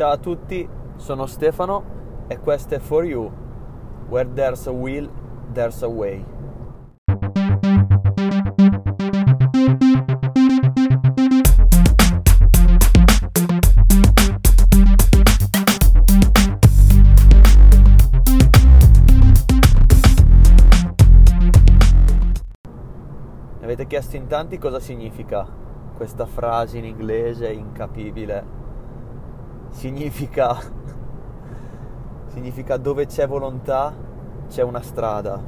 Ciao a tutti, sono Stefano e questo è For You. Where there's a will, there's a way. Mi avete chiesto in tanti cosa significa questa frase in inglese incapibile. Significa significa dove c'è volontà c'è una strada.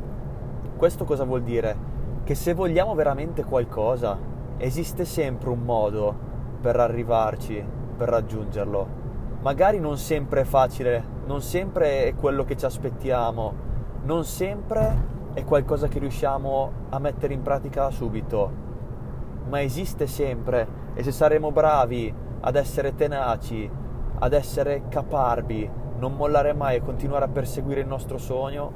Questo cosa vuol dire? Che se vogliamo veramente qualcosa, esiste sempre un modo per arrivarci, per raggiungerlo. Magari non sempre è facile, non sempre è quello che ci aspettiamo, non sempre è qualcosa che riusciamo a mettere in pratica subito, ma esiste sempre e se saremo bravi ad essere tenaci, ad essere caparbi, non mollare mai e continuare a perseguire il nostro sogno,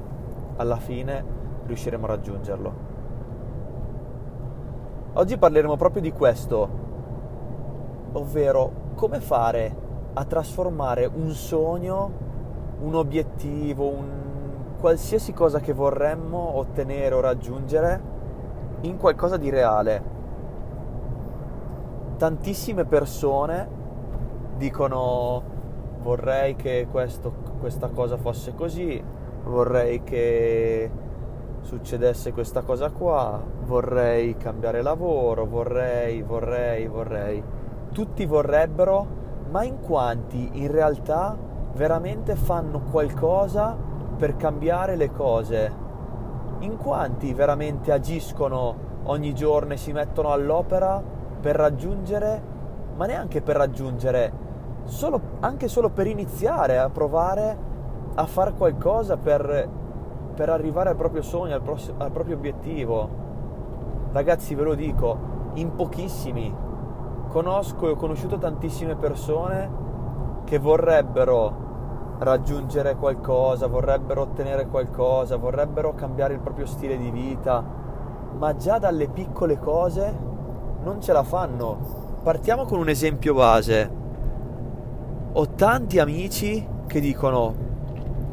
alla fine riusciremo a raggiungerlo. Oggi parleremo proprio di questo, ovvero come fare a trasformare un sogno, un obiettivo, un qualsiasi cosa che vorremmo ottenere o raggiungere in qualcosa di reale. Tantissime persone dicono vorrei che questo, questa cosa fosse così, vorrei che succedesse questa cosa qua, vorrei cambiare lavoro, vorrei, vorrei, vorrei. Tutti vorrebbero, ma in quanti in realtà veramente fanno qualcosa per cambiare le cose? In quanti veramente agiscono ogni giorno e si mettono all'opera per raggiungere, ma neanche per raggiungere, solo, anche solo per iniziare a provare a fare qualcosa per, per arrivare al proprio sogno, al, pro, al proprio obiettivo? Ragazzi, ve lo dico, in pochissimi conosco e ho conosciuto tantissime persone che vorrebbero raggiungere qualcosa, vorrebbero ottenere qualcosa, vorrebbero cambiare il proprio stile di vita, ma già dalle piccole cose non ce la fanno. Partiamo con un esempio base. Ho tanti amici che dicono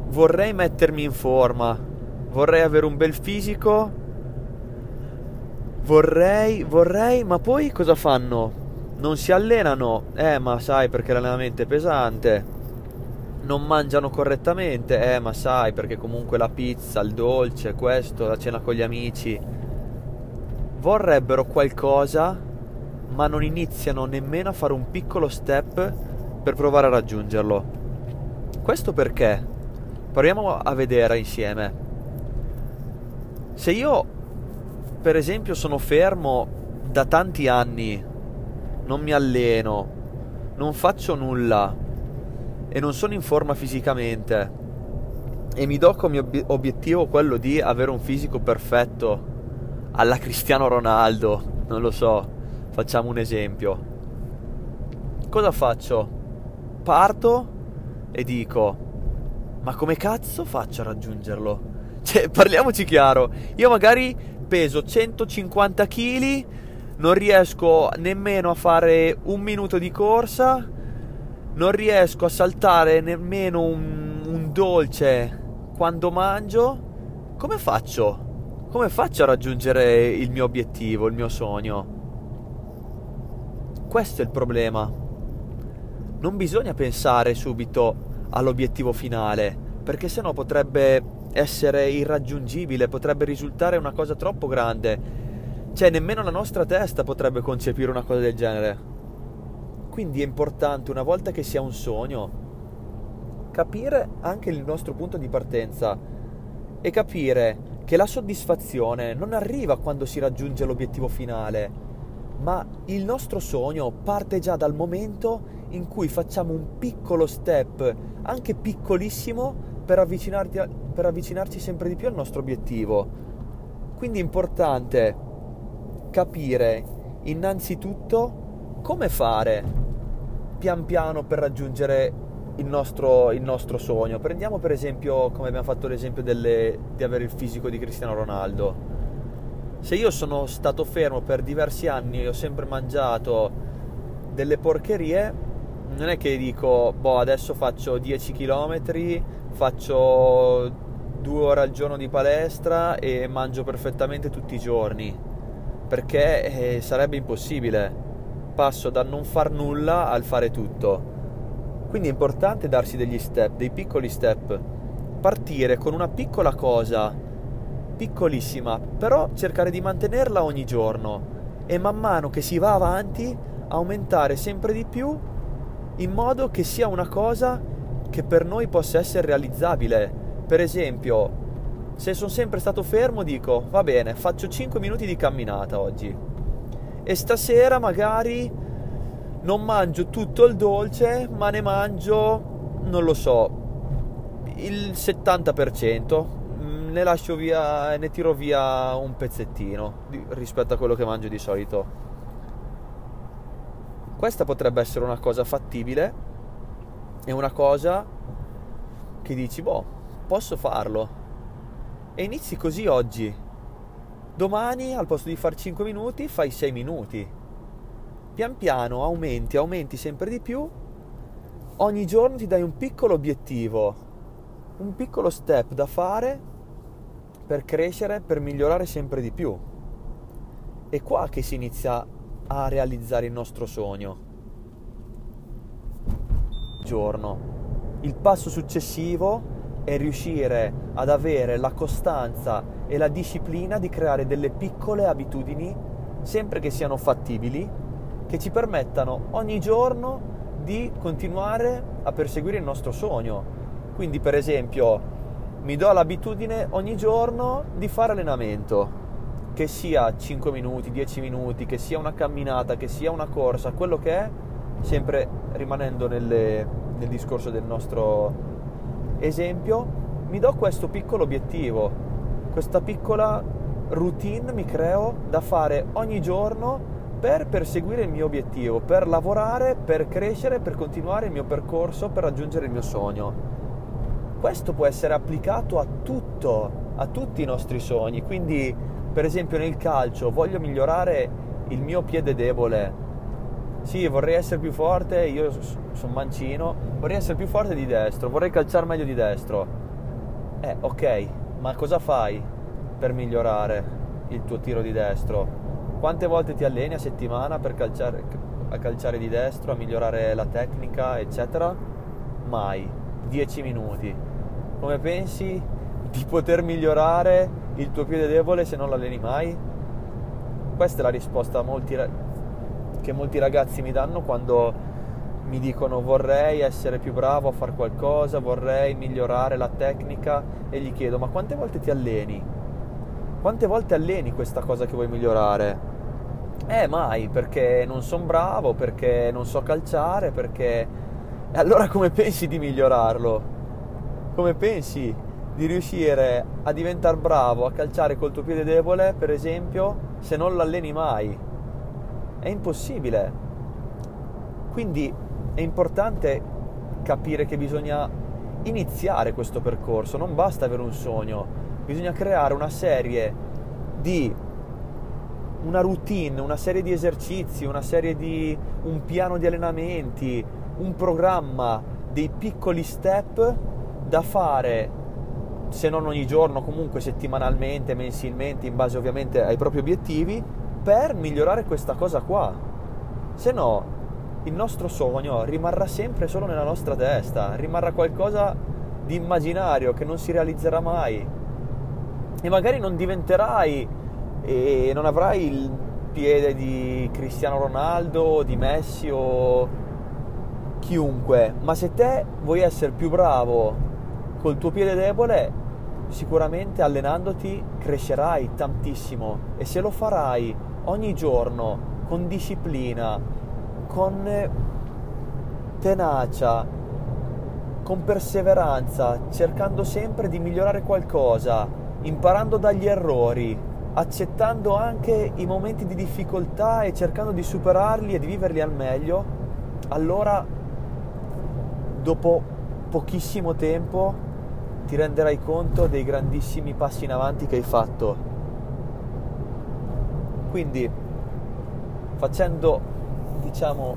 vorrei mettermi in forma, vorrei avere un bel fisico, vorrei, vorrei, ma poi cosa fanno? Non si allenano, eh ma sai perché l'allenamento è pesante, non mangiano correttamente, eh ma sai perché comunque la pizza, il dolce, questo, la cena con gli amici, vorrebbero qualcosa ma non iniziano nemmeno a fare un piccolo step per provare a raggiungerlo. Questo perché? Proviamo a vedere insieme. Se io, per esempio, sono fermo da tanti anni, non mi alleno, non faccio nulla, e non sono in forma fisicamente e mi do come ob- obiettivo quello di avere un fisico perfetto alla Cristiano Ronaldo, non lo so, facciamo un esempio. Cosa faccio? Parto e dico, ma come cazzo faccio a raggiungerlo? Cioè, parliamoci chiaro, io magari peso 150 kg, non riesco nemmeno a fare un minuto di corsa, non riesco a saltare nemmeno un, un dolce quando mangio, come faccio? Come faccio a raggiungere il mio obiettivo, il mio sogno? Questo è il problema. Non bisogna pensare subito all'obiettivo finale, perché sennò potrebbe essere irraggiungibile, potrebbe risultare una cosa troppo grande. Cioè, nemmeno la nostra testa potrebbe concepire una cosa del genere. Quindi è importante, una volta che si ha un sogno, capire anche il nostro punto di partenza e capire che la soddisfazione non arriva quando si raggiunge l'obiettivo finale, ma il nostro sogno parte già dal momento in cui facciamo un piccolo step, anche piccolissimo, per, per avvicinarci sempre di più al nostro obiettivo. Quindi è importante capire innanzitutto come fare pian piano per raggiungere il nostro, il nostro sogno. Prendiamo per esempio, come abbiamo fatto l'esempio delle, di avere il fisico di Cristiano Ronaldo. Se io sono stato fermo per diversi anni e ho sempre mangiato delle porcherie, non è che dico, boh, adesso faccio 10 km, faccio due ore al giorno di palestra e mangio perfettamente tutti i giorni, perché eh, sarebbe impossibile. Passo da non far nulla al fare tutto. Quindi è importante darsi degli step, dei piccoli step. Partire con una piccola cosa, piccolissima, però cercare di mantenerla ogni giorno e man mano che si va avanti aumentare sempre di più in modo che sia una cosa che per noi possa essere realizzabile. Per esempio, se sono sempre stato fermo dico, va bene, faccio 5 minuti di camminata oggi. E stasera magari non mangio tutto il dolce, ma ne mangio, non lo so, il 70%. Mm, ne lascio via, ne tiro via un pezzettino rispetto a quello che mangio di solito. Questa potrebbe essere una cosa fattibile e una cosa che dici, boh, posso farlo. E inizi così oggi. Domani, al posto di fare 5 minuti, fai 6 minuti. Pian piano aumenti, aumenti sempre di più. Ogni giorno ti dai un piccolo obiettivo, un piccolo step da fare per crescere, per migliorare sempre di più. È qua che si inizia a realizzare il nostro sogno. Giorno. Il passo successivo è riuscire ad avere la costanza e la disciplina di creare delle piccole abitudini, sempre che siano fattibili, che ci permettano ogni giorno di continuare a perseguire il nostro sogno. Quindi, per esempio, mi do l'abitudine ogni giorno di fare allenamento che sia 5 minuti, 10 minuti, che sia una camminata, che sia una corsa, quello che è, sempre rimanendo nelle, nel discorso del nostro esempio, mi do questo piccolo obiettivo, questa piccola routine mi creo da fare ogni giorno per perseguire il mio obiettivo, per lavorare, per crescere, per continuare il mio percorso, per raggiungere il mio sogno. Questo può essere applicato a tutto, a tutti i nostri sogni, quindi per esempio nel calcio voglio migliorare il mio piede debole. Sì, vorrei essere più forte, io sono mancino, vorrei essere più forte di destro, vorrei calciare meglio di destro. Eh, ok, ma cosa fai per migliorare il tuo tiro di destro? Quante volte ti alleni a settimana per calciare, a calciare di destro, a migliorare la tecnica, eccetera? Mai. 10 minuti. Come pensi di poter migliorare il tuo piede debole se non l'alleni mai? Questa è la risposta molti, che molti ragazzi mi danno quando mi dicono vorrei essere più bravo a fare qualcosa, vorrei migliorare la tecnica e gli chiedo ma quante volte ti alleni? Quante volte alleni questa cosa che vuoi migliorare? Eh mai, perché non sono bravo, perché non so calciare, perché... E allora come pensi di migliorarlo? Come pensi di riuscire a diventare bravo a calciare col tuo piede debole, per esempio, se non l'alleni mai. È impossibile. Quindi è importante capire che bisogna iniziare questo percorso, non basta avere un sogno, bisogna creare una serie di una routine, una serie di esercizi, una serie di un piano di allenamenti, un programma, dei piccoli step da fare se non ogni giorno, comunque settimanalmente, mensilmente, in base ovviamente ai propri obiettivi, per migliorare questa cosa qua. Se no, il nostro sogno rimarrà sempre solo nella nostra testa, rimarrà qualcosa di immaginario che non si realizzerà mai. E magari non diventerai e non avrai il piede di Cristiano Ronaldo, di Messi o chiunque, ma se te vuoi essere più bravo col tuo piede debole, sicuramente allenandoti crescerai tantissimo e se lo farai ogni giorno con disciplina, con tenacia, con perseveranza, cercando sempre di migliorare qualcosa, imparando dagli errori, accettando anche i momenti di difficoltà e cercando di superarli e di viverli al meglio, allora dopo pochissimo tempo ti renderai conto dei grandissimi passi in avanti che hai fatto. Quindi, facendo, diciamo,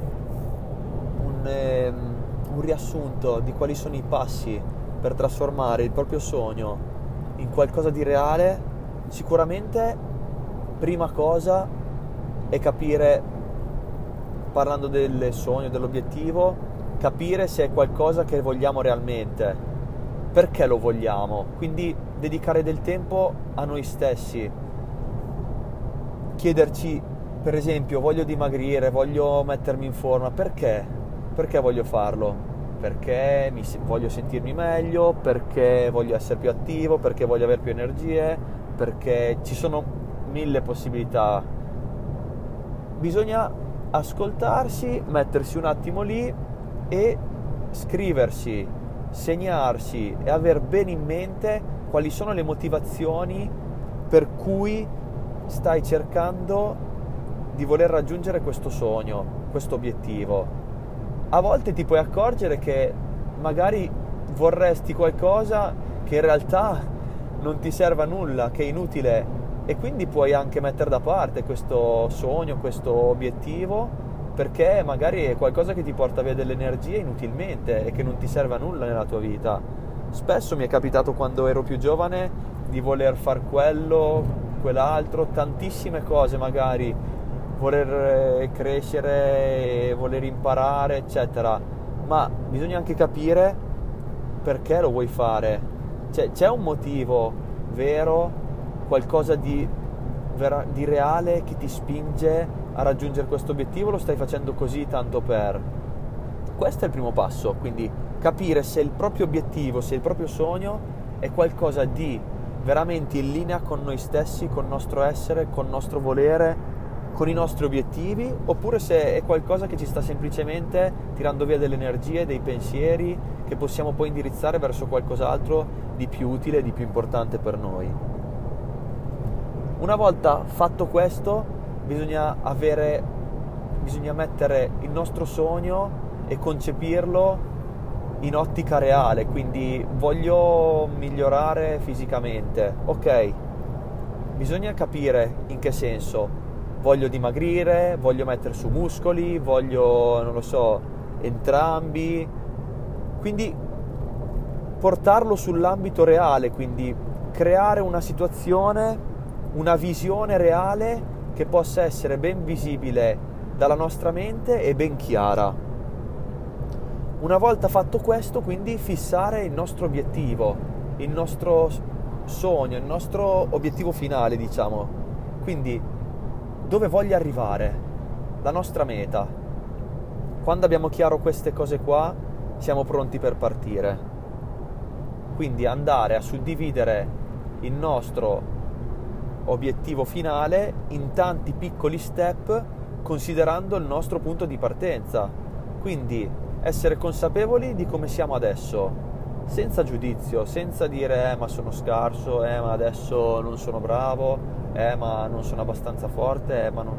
un, un, un riassunto di quali sono i passi per trasformare il proprio sogno in qualcosa di reale, sicuramente prima cosa è capire, parlando del sogno, dell'obiettivo, capire se è qualcosa che vogliamo realmente, perché lo vogliamo, quindi dedicare del tempo a noi stessi, chiederci per esempio voglio dimagrire, voglio mettermi in forma, perché? Perché voglio farlo? Perché mi, voglio sentirmi meglio, perché voglio essere più attivo, perché voglio avere più energie, perché ci sono mille possibilità. Bisogna ascoltarsi, mettersi un attimo lì e scriversi, segnarsi e aver bene in mente quali sono le motivazioni per cui stai cercando di voler raggiungere questo sogno, questo obiettivo. A volte ti puoi accorgere che magari vorresti qualcosa che in realtà non ti serve a nulla, che è inutile e quindi puoi anche mettere da parte questo sogno, questo obiettivo perché magari è qualcosa che ti porta via delle energie inutilmente e che non ti serve a nulla nella tua vita. Spesso mi è capitato quando ero più giovane di voler far quello, quell'altro, tantissime cose magari, voler eh, crescere, voler imparare, eccetera. Ma bisogna anche capire perché lo vuoi fare. Cioè, c'è un motivo vero, qualcosa di, di reale che ti spinge a raggiungere questo obiettivo, lo stai facendo così tanto per. Questo è il primo passo, quindi capire se il proprio obiettivo, se il proprio sogno è qualcosa di veramente in linea con noi stessi, con il nostro essere, con il nostro volere, con i nostri obiettivi, oppure se è qualcosa che ci sta semplicemente tirando via delle energie, dei pensieri che possiamo poi indirizzare verso qualcos'altro di più utile, di più importante per noi. Una volta fatto questo, bisogna avere, bisogna mettere il nostro sogno e concepirlo in ottica reale, quindi voglio migliorare fisicamente, ok, bisogna capire in che senso, voglio dimagrire, voglio mettere su muscoli, voglio, non lo so, entrambi, quindi portarlo sull'ambito reale, quindi creare una situazione, una visione reale che possa essere ben visibile dalla nostra mente e ben chiara. Una volta fatto questo, quindi fissare il nostro obiettivo, il nostro sogno, il nostro obiettivo finale, diciamo. Quindi dove voglio arrivare, la nostra meta. Quando abbiamo chiaro queste cose qua, siamo pronti per partire. Quindi andare a suddividere il nostro obiettivo finale in tanti piccoli step considerando il nostro punto di partenza. Quindi essere consapevoli di come siamo adesso, senza giudizio, senza dire eh ma sono scarso, eh ma adesso non sono bravo, eh ma non sono abbastanza forte, eh ma non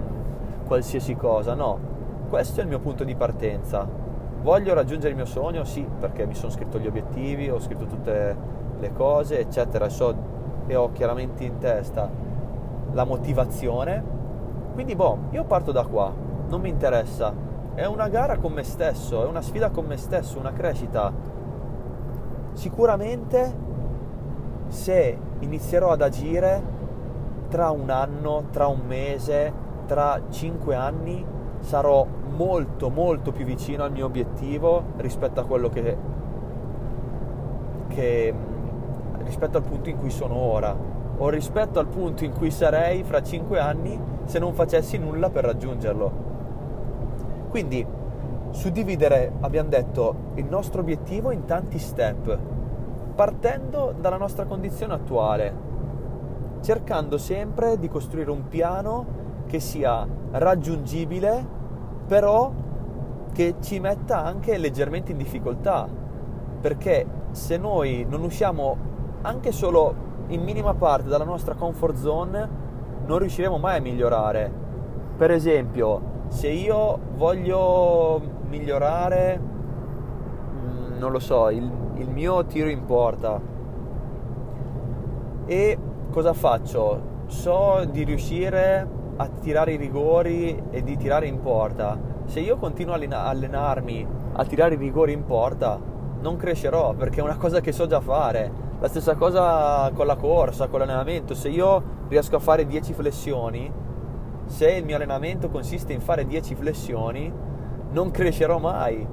qualsiasi cosa, no. Questo è il mio punto di partenza. Voglio raggiungere il mio sogno? Sì, perché mi sono scritto gli obiettivi, ho scritto tutte le cose, eccetera, so, e ho chiaramente in testa la motivazione. Quindi, boh, io parto da qua, non mi interessa. È una gara con me stesso, è una sfida con me stesso, una crescita. Sicuramente se inizierò ad agire tra un anno, tra un mese, tra cinque anni, sarò molto molto più vicino al mio obiettivo rispetto a quello che, che rispetto al punto in cui sono ora o rispetto al punto in cui sarei fra 5 anni se non facessi nulla per raggiungerlo. Quindi suddividere, abbiamo detto, il nostro obiettivo in tanti step, partendo dalla nostra condizione attuale, cercando sempre di costruire un piano che sia raggiungibile, però che ci metta anche leggermente in difficoltà, perché se noi non usciamo anche solo in minima parte dalla nostra comfort zone non riusciremo mai a migliorare. Per esempio, se io voglio migliorare, mm, non lo so, il, il mio tiro in porta e cosa faccio? So di riuscire a tirare i rigori e di tirare in porta, Se io continuo a allenarmi a tirare i rigori in porta, non crescerò perché è una cosa che so già fare. La stessa cosa con la corsa, con l'allenamento. Se io riesco a fare 10 flessioni, se il mio allenamento consiste in fare 10 flessioni, non crescerò mai,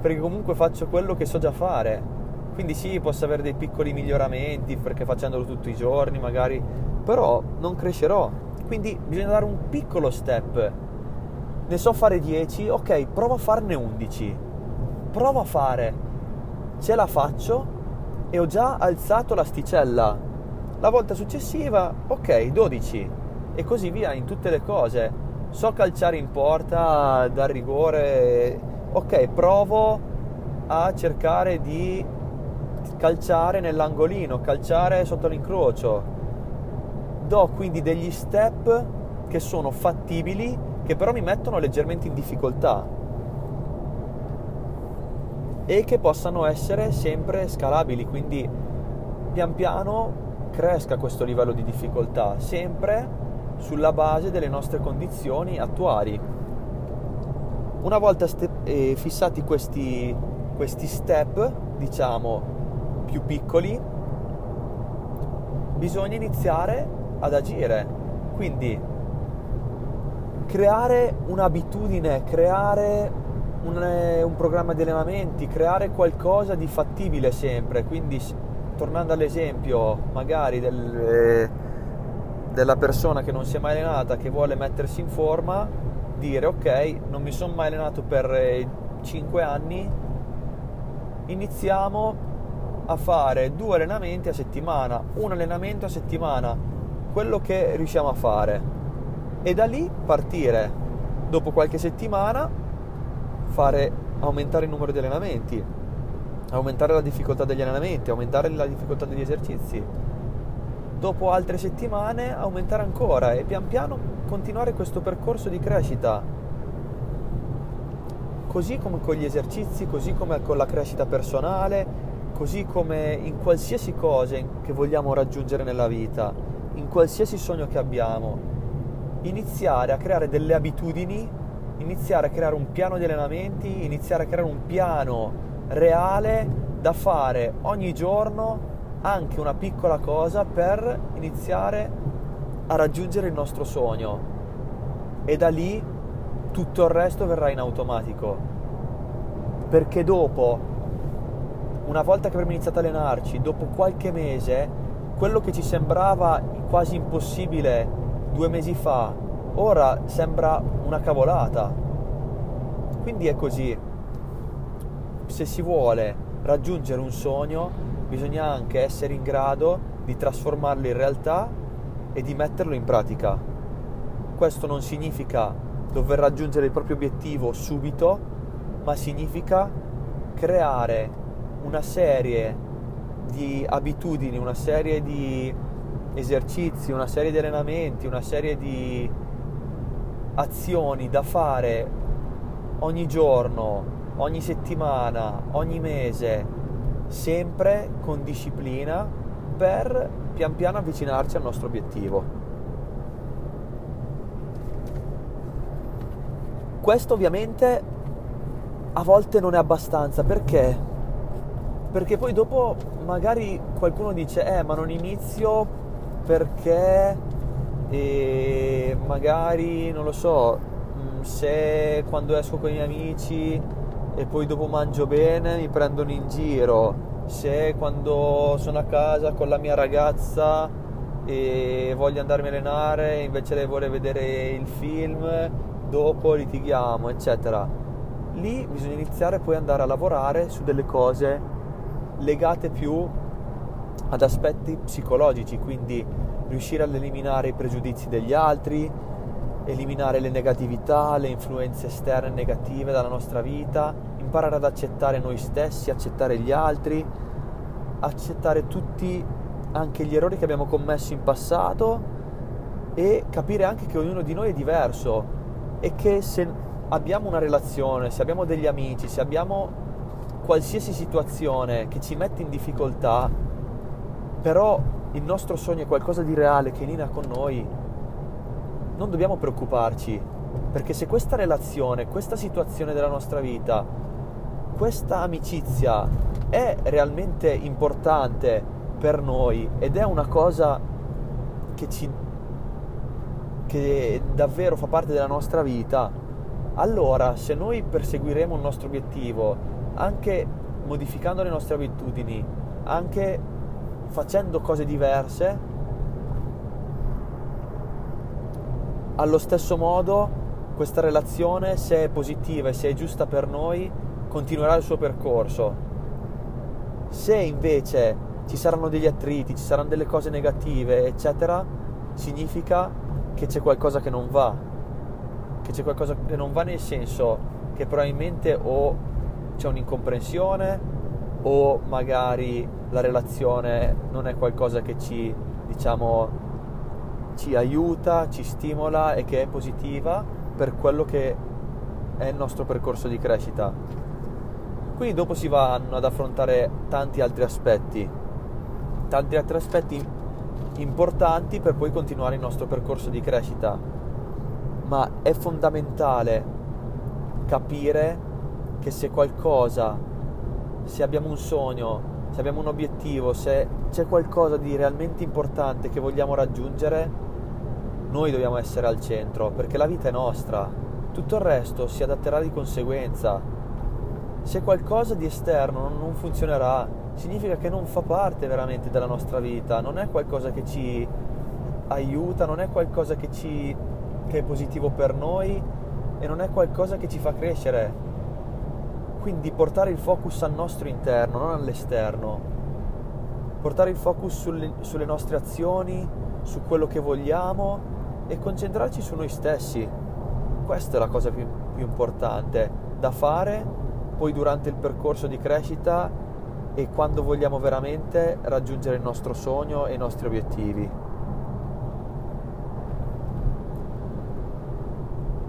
perché comunque faccio quello che so già fare. Quindi sì, posso avere dei piccoli miglioramenti perché facendolo tutti i giorni magari, però non crescerò. Quindi bisogna dare un piccolo step. Ne so fare 10, ok, prova a farne 11. Prova a fare. Ce la faccio e ho già alzato l'asticella. La volta successiva, ok, 12. E così via in tutte le cose. So calciare in porta, dar rigore. Ok, provo a cercare di calciare nell'angolino, calciare sotto l'incrocio. Do quindi degli step che sono fattibili, che però mi mettono leggermente in difficoltà e che possano essere sempre scalabili, quindi pian piano cresca questo livello di difficoltà, sempre sulla base delle nostre condizioni attuali. Una volta ste- eh, fissati questi, questi step, diciamo, più piccoli, bisogna iniziare ad agire. Quindi creare un'abitudine, creare un, eh, un programma di allenamenti, creare qualcosa di fattibile sempre. Quindi, tornando all'esempio magari del, eh, della persona che non si è mai allenata, che vuole mettersi in forma, dire ok, non mi sono mai allenato per eh, 5 anni, iniziamo a fare due allenamenti a settimana, un allenamento a settimana, quello che riusciamo a fare. E da lì partire. Dopo qualche settimana fare aumentare il numero di allenamenti, aumentare la difficoltà degli allenamenti, aumentare la difficoltà degli esercizi. Dopo altre settimane aumentare ancora e pian piano continuare questo percorso di crescita. Così come con gli esercizi, così come con la crescita personale, così come in qualsiasi cosa che vogliamo raggiungere nella vita, in qualsiasi sogno che abbiamo, iniziare a creare delle abitudini iniziare a creare un piano di allenamenti, iniziare a creare un piano reale da fare ogni giorno, anche una piccola cosa per iniziare a raggiungere il nostro sogno. E da lì tutto il resto verrà in automatico. Perché dopo, una volta che avremo iniziato a allenarci, dopo qualche mese, quello che ci sembrava quasi impossibile due mesi fa ora sembra una cavolata. Quindi è così. Se si vuole raggiungere un sogno, bisogna anche essere in grado di trasformarlo in realtà e di metterlo in pratica. Questo non significa dover raggiungere il proprio obiettivo subito, ma significa creare una serie di abitudini, una serie di esercizi, una serie di allenamenti, una serie di azioni da fare ogni giorno, ogni settimana, ogni mese, sempre con disciplina per pian piano avvicinarci al nostro obiettivo. Questo ovviamente a volte non è abbastanza perché? Perché poi dopo magari qualcuno dice eh ma non inizio perché e magari non lo so mm, se quando esco con i miei amici e poi dopo mangio bene mi prendono in giro. Se quando sono a casa con la mia ragazza e voglio andarmi a allenare invece lei vuole vedere il film dopo litighiamo eccetera. Lì bisogna iniziare poi andare a lavorare su delle cose legate più ad aspetti psicologici quindi riuscire ad eliminare i pregiudizi degli altri, eliminare le negatività, le influenze esterne negative dalla nostra vita, imparare ad accettare noi stessi, accettare gli altri, accettare tutti anche gli errori che abbiamo commesso in passato e capire anche che ognuno di noi è diverso e che se abbiamo una relazione, se abbiamo degli amici, se abbiamo qualsiasi situazione che ci mette in difficoltà, però il nostro sogno è qualcosa di reale che è in linea con noi, non dobbiamo preoccuparci, Perché se questa relazione, questa situazione della nostra vita, questa amicizia è realmente importante per noi ed è una cosa che ci che davvero fa parte della nostra vita, allora se noi perseguiremo il nostro obiettivo anche modificando le nostre abitudini, anche facendo cose diverse, allo stesso modo questa relazione, se è positiva e se è giusta per noi, continuerà il suo percorso. Se invece ci saranno degli attriti, ci saranno delle cose negative, eccetera, significa che c'è qualcosa che non va. Che c'è qualcosa che non va nel senso che probabilmente o c'è un'incomprensione o magari la relazione non è qualcosa che ci, diciamo, ci aiuta, ci stimola e che è positiva per quello che è il nostro percorso di crescita. Quindi dopo si vanno ad affrontare tanti altri aspetti, tanti altri aspetti importanti per poi continuare il nostro percorso di crescita. Ma è fondamentale capire che se qualcosa, se abbiamo un sogno, se abbiamo un obiettivo, se c'è qualcosa di realmente importante che vogliamo raggiungere, noi dobbiamo essere al centro, perché la vita è nostra, tutto il resto si adatterà di conseguenza. Se qualcosa di esterno non funzionerà, significa che non fa parte veramente della nostra vita, non è qualcosa che ci aiuta, non è qualcosa che, ci, che è positivo per noi e non è qualcosa che ci fa crescere. Quindi portare il focus al nostro interno, non all'esterno. Portare il focus sulle, sulle nostre azioni, su quello che vogliamo e concentrarci su noi stessi. Questa è la cosa più, più importante da fare poi durante il percorso di crescita e quando vogliamo veramente raggiungere il nostro sogno e i nostri obiettivi.